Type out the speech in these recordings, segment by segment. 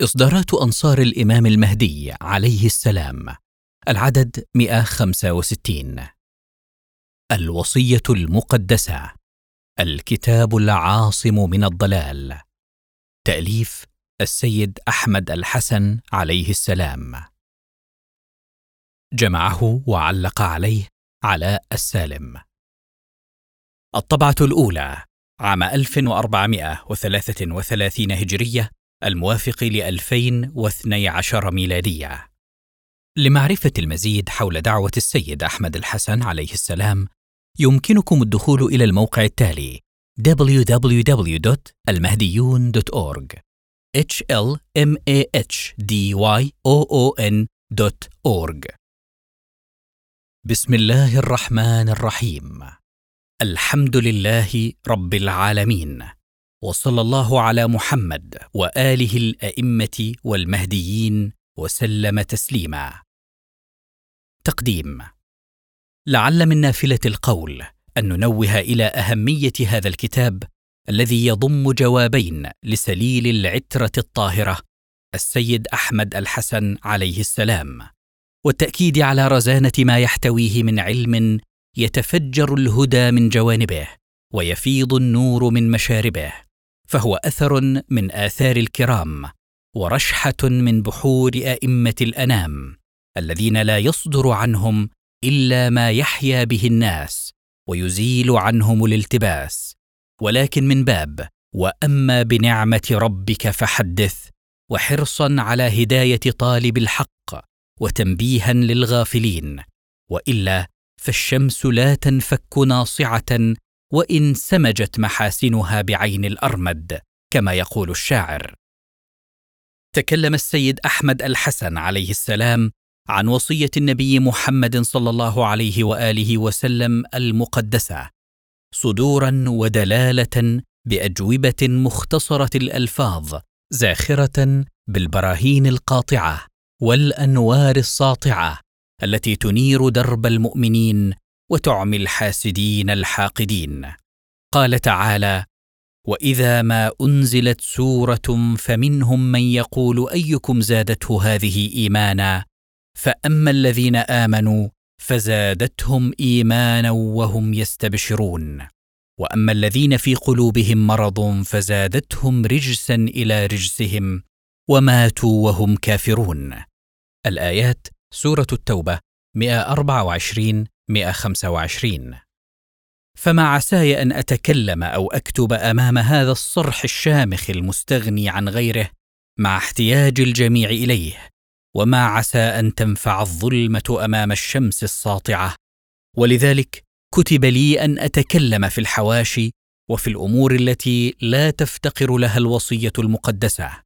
إصدارات أنصار الإمام المهدي عليه السلام العدد 165 الوصية المقدسة الكتاب العاصم من الضلال. تأليف السيد أحمد الحسن عليه السلام. جمعه وعلق عليه علاء السالم. الطبعة الأولى عام 1433 هجرية الموافق ل 2012 ميلادية. لمعرفة المزيد حول دعوة السيد أحمد الحسن عليه السلام، يمكنكم الدخول إلى الموقع التالي www.almahdiyun.org hlmahdyOON.org بسم الله الرحمن الرحيم. الحمد لله رب العالمين. وصلى الله على محمد وآله الأئمة والمهديين وسلم تسليما. تقديم لعل من نافله القول أن ننوه إلى أهمية هذا الكتاب الذي يضم جوابين لسليل العترة الطاهرة السيد أحمد الحسن عليه السلام والتأكيد على رزانة ما يحتويه من علم يتفجر الهدى من جوانبه ويفيض النور من مشاربه. فهو أثر من آثار الكرام ورشحة من بحور آئمة الأنام الذين لا يصدر عنهم إلا ما يحيا به الناس ويزيل عنهم الالتباس. ولكن من باب وأما بنعمة ربك فحدث وحرصا على هداية طالب الحق وتنبيها للغافلين وإلا فالشمس لا تنفك ناصعة وإن سمجت محاسنها بعين الأرمد كما يقول الشاعر. تكلم السيد أحمد الحسن عليه السلام عن وصية النبي محمد صلى الله عليه وآله وسلم المقدسة صدورا ودلالة بأجوبة مختصرة الألفاظ زاخرة بالبراهين القاطعة والأنوار الساطعة التي تنير درب المؤمنين وتعمي الحاسدين الحاقدين. قال تعالى وإذا ما أنزلت سورة فمنهم من يقول أيكم زادته هذه إيمانا؟ فأما الذين آمنوا فزادتهم إيمانا وهم يستبشرون. وأما الذين في قلوبهم مرض فزادتهم رجسا إلى رجسهم وماتوا وهم كافرون. الآيات سورة التوبة 124 125 فما عساي أن أتكلم أو أكتب أمام هذا الصرح الشامخ المستغني عن غيره مع احتياج الجميع إليه وما عسى أن تنفع الظلمة أمام الشمس الساطعة. ولذلك كتب لي أن أتكلم في الحواشي وفي الأمور التي لا تفتقر لها الوصية المقدسة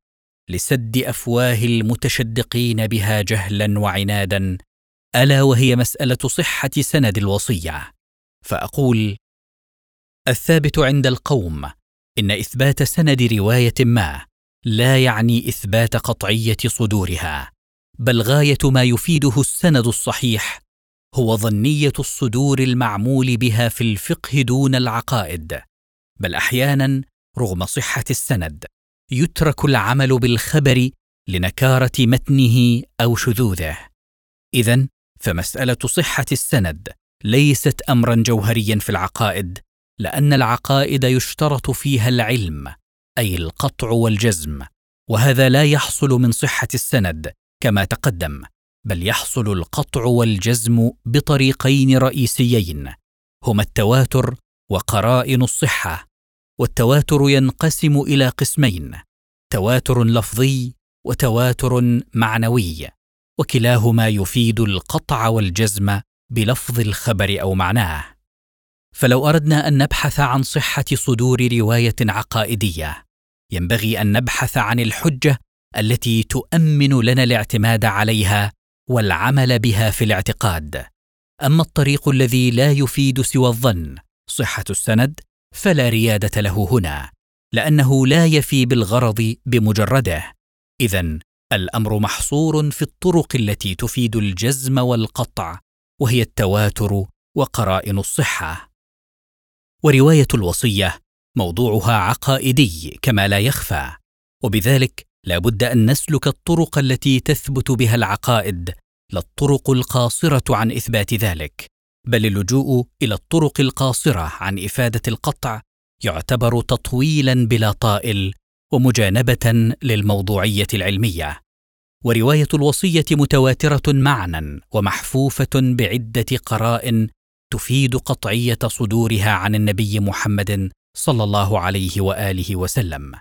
لسد أفواه المتشدقين بها جهلا وعنادا ألا وهي مسألة صحة سند الوصية. فأقول الثابت عند القوم إن إثبات سند رواية ما لا يعني إثبات قطعية صدورها بل غاية ما يفيده السند الصحيح هو ظنية الصدور المعمول بها في الفقه دون العقائد بل أحيانا رغم صحة السند يترك العمل بالخبر لنكارة متنه أو شذوذه. إذن فمسألة صحة السند ليست امرا جوهريا في العقائد لأن العقائد يشترط فيها العلم أي القطع والجزم وهذا لا يحصل من صحة السند كما تقدم بل يحصل القطع والجزم بطريقين رئيسيين هما التواتر وقرائن الصحة والتواتر ينقسم إلى قسمين تواتر لفظي وتواتر معنوي. وكلاهما يفيد القطع والجزم بلفظ الخبر أو معناه. فلو أردنا أن نبحث عن صحة صدور رواية عقائدية ينبغي أن نبحث عن الحجة التي تؤمن لنا الاعتماد عليها والعمل بها في الاعتقاد. أما الطريق الذي لا يفيد سوى الظن صحة السند فلا ريادة له هنا لأنه لا يفي بالغرض بمجرده. اذا الأمر محصور في الطرق التي تفيد الجزم والقطع وهي التواتر وقرائن الصحة. ورواية الوصية موضوعها عقائدي كما لا يخفى وبذلك لا بد أن نسلك الطرق التي تثبت بها العقائد لا الطرق القاصرة عن إثبات ذلك بل اللجوء إلى الطرق القاصرة عن إفادة القطع يعتبر تطويلا بلا طائل ومجانبه للموضوعية العلمية. ورواية الوصية متواترة معنى ومحفوفة بعدة قرائن تفيد قطعية صدورها عن النبي محمد صلى الله عليه وآله وسلم.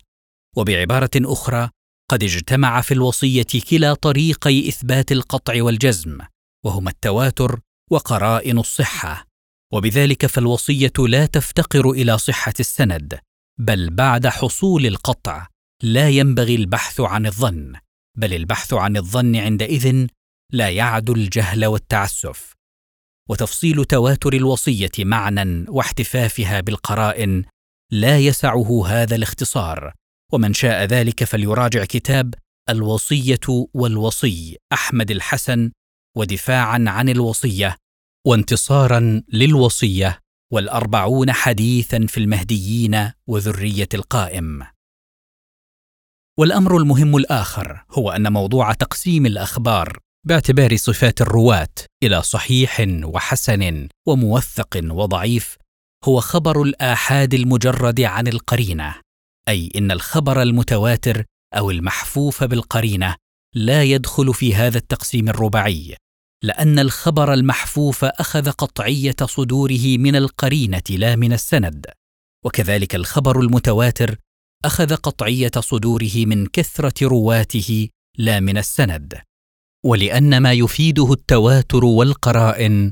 وبعبارة أخرى قد اجتمع في الوصية كلا طريقي إثبات القطع والجزم وهما التواتر وقرائن الصحة. وبذلك فالوصية لا تفتقر إلى صحة السند بل بعد حصول القطع لا ينبغي البحث عن الظن بل البحث عن الظن عندئذ لا يعدو الجهل والتعسف. وتفصيل تواتر الوصية معنى واحتفافها بالقرائن لا يسعه هذا الاختصار ومن شاء ذلك فليراجع كتاب الوصية والوصي أحمد الحسن ودفاعا عن الوصية وانتصارا للوصية. والأربعون حديثا في المهديين وذرية القائم. والأمر المهم الآخر هو أن موضوع تقسيم الأخبار باعتبار صفات الرواة إلى صحيح وحسن وموثق وضعيف هو خبر الآحاد المجرد عن القرينة، أي إن الخبر المتواتر أو المحفوف بالقرينة لا يدخل في هذا التقسيم الرباعي، لأن الخبر المحفوف أخذ قطعية صدوره من القرينة لا من السند، وكذلك الخبر المتواتر أخذ قطعية صدوره من كثرة رواته لا من السند. ولأن ما يفيده التواتر والقرائن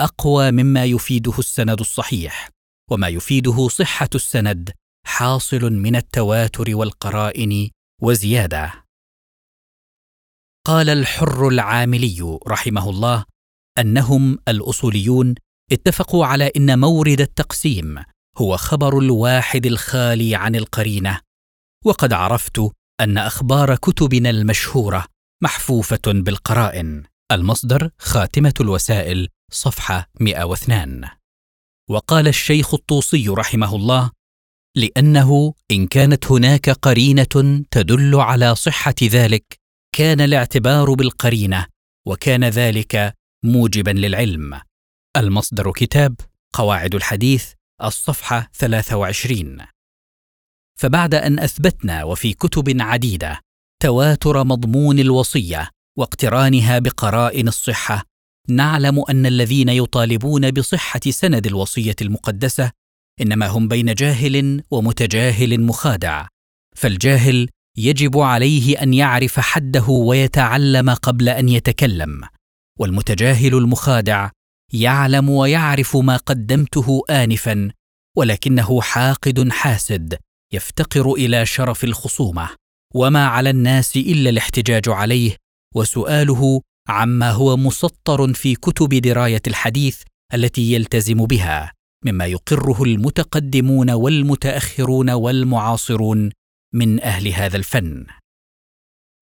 أقوى مما يفيده السند الصحيح وما يفيده صحة السند حاصل من التواتر والقرائن وزيادة قال الحر العاملي رحمه الله أنهم الأصوليون اتفقوا على إن مورد التقسيم هو خبر الواحد الخالي عن القرينة وقد عرفت أن أخبار كتبنا المشهورة محفوفة بالقرائن. المصدر خاتمة الوسائل صفحة 102 وقال الشيخ الطوسي رحمه الله لأنه إن كانت هناك قرينة تدل على صحة ذلك كان الاعتبار بالقرينة وكان ذلك موجبا للعلم. المصدر كتاب قواعد الحديث الصفحة 23 فبعد أن أثبتنا وفي كتب عديدة تواتر مضمون الوصية واقترانها بقرائن الصحة نعلم أن الذين يطالبون بصحة سند الوصية المقدسة إنما هم بين جاهل ومتجاهل مخادع فالجاهل يجب عليه أن يعرف حده ويتعلم قبل أن يتكلم والمتجاهل المخادع يعلم ويعرف ما قدمته انفا ولكنه حاقد حاسد يفتقر إلى شرف الخصومة وما على الناس إلا الاحتجاج عليه وسؤاله عما هو مسطر في كتب دراية الحديث التي يلتزم بها مما يقره المتقدمون والمتأخرون والمعاصرون من أهل هذا الفن.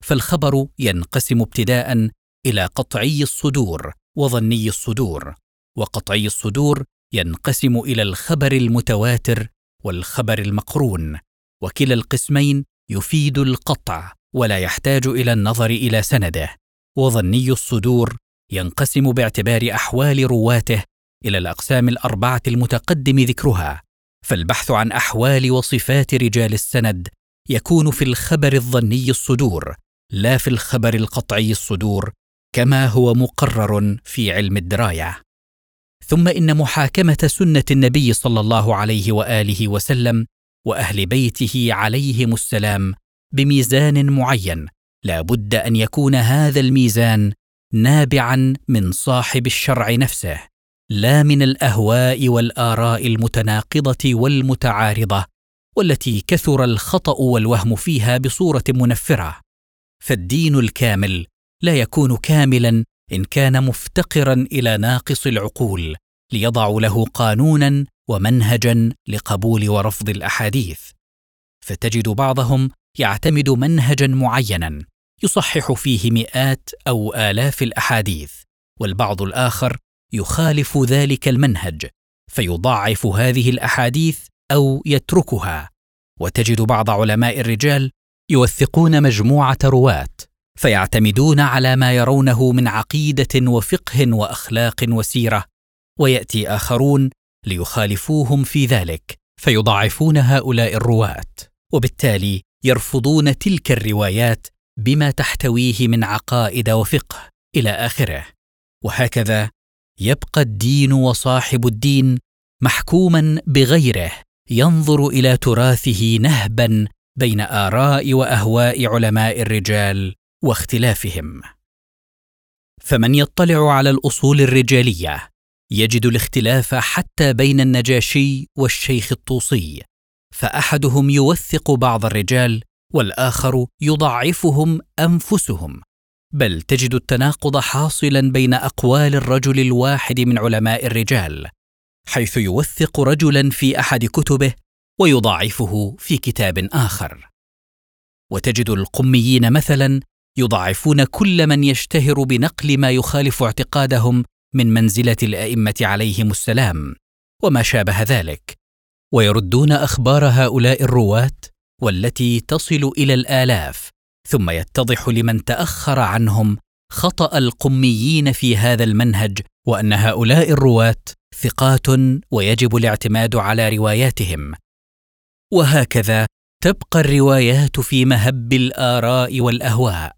فالخبر ينقسم ابتداء إلى قطعي الصدور وظني الصدور وقطعي الصدور ينقسم إلى الخبر المتواتر والخبر المقرون وكلا القسمين يفيد القطع ولا يحتاج إلى النظر إلى سنده وظني الصدور ينقسم باعتبار أحوال رواته إلى الأقسام الأربعة المتقدم ذكرها فالبحث عن أحوال وصفات رجال السند يكون في الخبر الظني الصدور لا في الخبر القطعي الصدور كما هو مقرر في علم الدراية. ثم إن محاكمة سنة النبي صلى الله عليه وآله وسلم وأهل بيته عليهم السلام بميزان معين لا بد أن يكون هذا الميزان نابعا من صاحب الشرع نفسه لا من الأهواء والآراء المتناقضة والمتعارضة والتي كثر الخطأ والوهم فيها بصورة منفرة. فالدين الكامل لا يكون كاملا إن كان مفتقرا إلى ناقص العقول ليضع له قانونا ومنهجا لقبول ورفض الأحاديث. فتجد بعضهم يعتمد منهجا معينا يصحح فيه مئات أو آلاف الأحاديث والبعض الآخر يخالف ذلك المنهج فيضاعف هذه الأحاديث أو يتركها. وتجد بعض علماء الرجال يوثقون مجموعة رواة فيعتمدون على ما يرونه من عقيدة وفقه وأخلاق وسيرة ويأتي آخرون ليخالفوهم في ذلك فيضعفون هؤلاء الرواة وبالتالي يرفضون تلك الروايات بما تحتويه من عقائد وفقه إلى آخره. وهكذا يبقى الدين وصاحب الدين محكوما بغيره. ينظر إلى تراثه نهبا بين آراء وأهواء علماء الرجال واختلافهم. فمن يطلع على الأصول الرجالية يجد الاختلاف حتى بين النجاشي والشيخ الطوسي فأحدهم يوثق بعض الرجال والآخر يضعفهم أنفسهم بل تجد التناقض حاصلا بين أقوال الرجل الواحد من علماء الرجال حيث يوثق رجلا في أحد كتبه ويضعفه في كتاب آخر. وتجد القميين مثلا يضعفون كل من يشتهر بنقل ما يخالف اعتقادهم من منزلة الأئمة عليهم السلام وما شابه ذلك. ويردون أخبار هؤلاء الرواة والتي تصل إلى الآلاف ثم يتضح لمن تأخر عنهم خطأ القميين في هذا المنهج وأن هؤلاء الرواة ثقات ويجب الاعتماد على رواياتهم. وهكذا تبقى الروايات في مهب الآراء والأهواء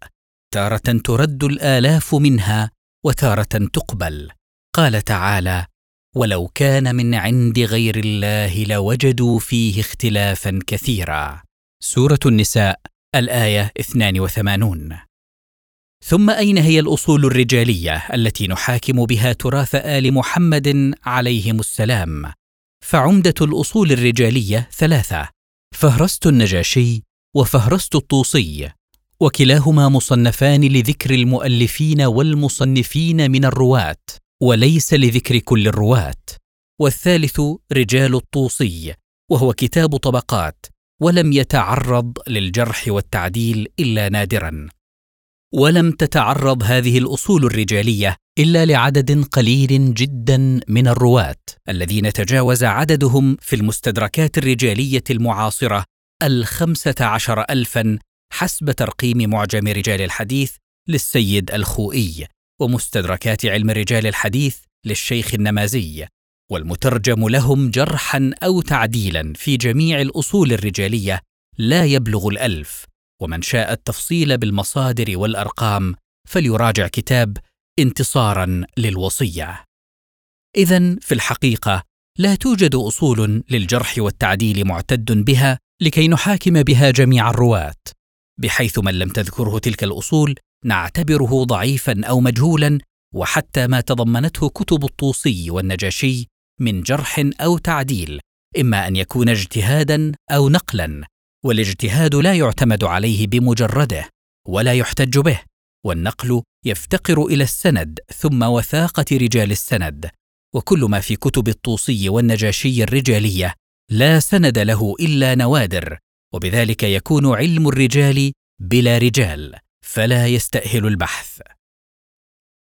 تارة ترد الآلاف منها وتارة تقبل. قال تعالى ولو كان من عند غير الله لوجدوا فيه اختلافا كثيرا. سورة النساء الآية 82 ثم أين هي الأصول الرجالية التي نحاكم بها تراث آل محمد عليهم السلام؟ فعمدة الأصول الرجالية ثلاثة فهرست النجاشي وفهرست الطوسي وكلاهما مصنفان لذكر المؤلفين والمصنفين من الرواة وليس لذكر كل الرواة. والثالث رجال الطوسي وهو كتاب طبقات ولم يتعرض للجرح والتعديل إلا نادرا. ولم تتعرض هذه الأصول الرجالية إلا لعدد قليل جدا من الرواة الذين تجاوز عددهم في المستدركات الرجالية المعاصرة الخمسة عشر الفا حسب ترقيم معجم رجال الحديث للسيد الخوئي ومستدركات علم رجال الحديث للشيخ النمازي والمترجم لهم جرحا أو تعديلا في جميع الأصول الرجالية لا يبلغ الألف. ومن شاء التفصيل بالمصادر والأرقام فليراجع كتاب انتصارا للوصية. اذا في الحقيقة لا توجد أصول للجرح والتعديل معتد بها لكي نحاكم بها جميع الرواة بحيث من لم تذكره تلك الأصول نعتبره ضعيفا أو مجهولا وحتى ما تضمنته كتب الطوسي والنجاشي من جرح أو تعديل إما أن يكون اجتهادا أو نقلا. والاجتهاد لا يعتمد عليه بمجرده ولا يحتج به والنقل يفتقر إلى السند ثم وثاقة رجال السند. وكل ما في كتب الطوسي والنجاشي الرجالية لا سند له إلا نوادر وبذلك يكون علم الرجال بلا رجال فلا يستأهل البحث.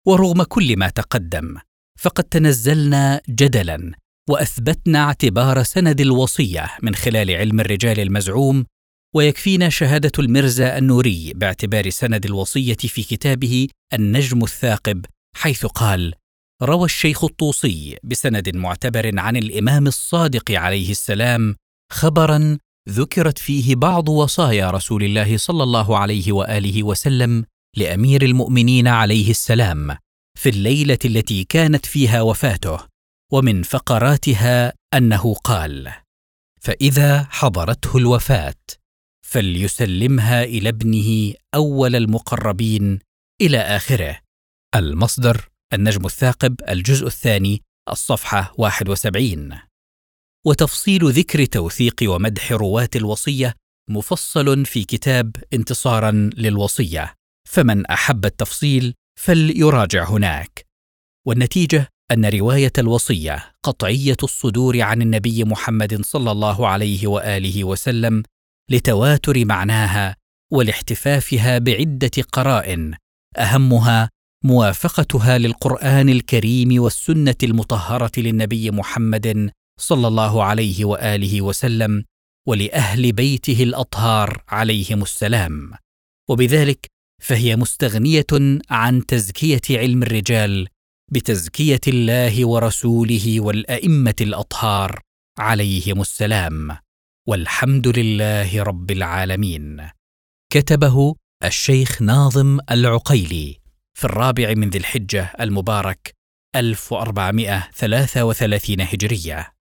ورغم كل ما تقدم فقد تنزلنا جدلا وأثبتنا اعتبار سند الوصية من خلال علم الرجال المزعوم ويكفينا شهادة المرزا النوري باعتبار سند الوصية في كتابه النجم الثاقب حيث قال روى الشيخ الطوسي بسند معتبر عن الإمام الصادق عليه السلام خبرا ذكرت فيه بعض وصايا رسول الله صلى الله عليه وآله وسلم لأمير المؤمنين عليه السلام في الليلة التي كانت فيها وفاته. ومن فقراتها أنه قال فإذا حضرته الوفاة فليسلمها إلى ابنه أول المقربين إلى آخره. المصدر النجم الثاقب الجزء الثاني الصفحة 71 وتفصيل ذكر توثيق ومدح رواة الوصية مفصل في كتاب انتصارا للوصية فمن أحب التفصيل فليراجع هناك. والنتيجة أن رواية الوصية قطعية الصدور عن النبي محمد صلى الله عليه وآله وسلم لتواتر معناها ولاحتفافها بعدة قرائن أهمها موافقتها للقرآن الكريم والسنة المطهرة للنبي محمد صلى الله عليه وآله وسلم ولأهل بيته الأطهار عليهم السلام. وبذلك فهي مستغنية عن تزكية علم الرجال بتزكية الله ورسوله والأئمة الأطهار. عليهم السلام. والحمد لله رب العالمين. كتبه الشيخ ناظم العقيلي في الرابع من ذي الحجة المبارك 1433 هجرية.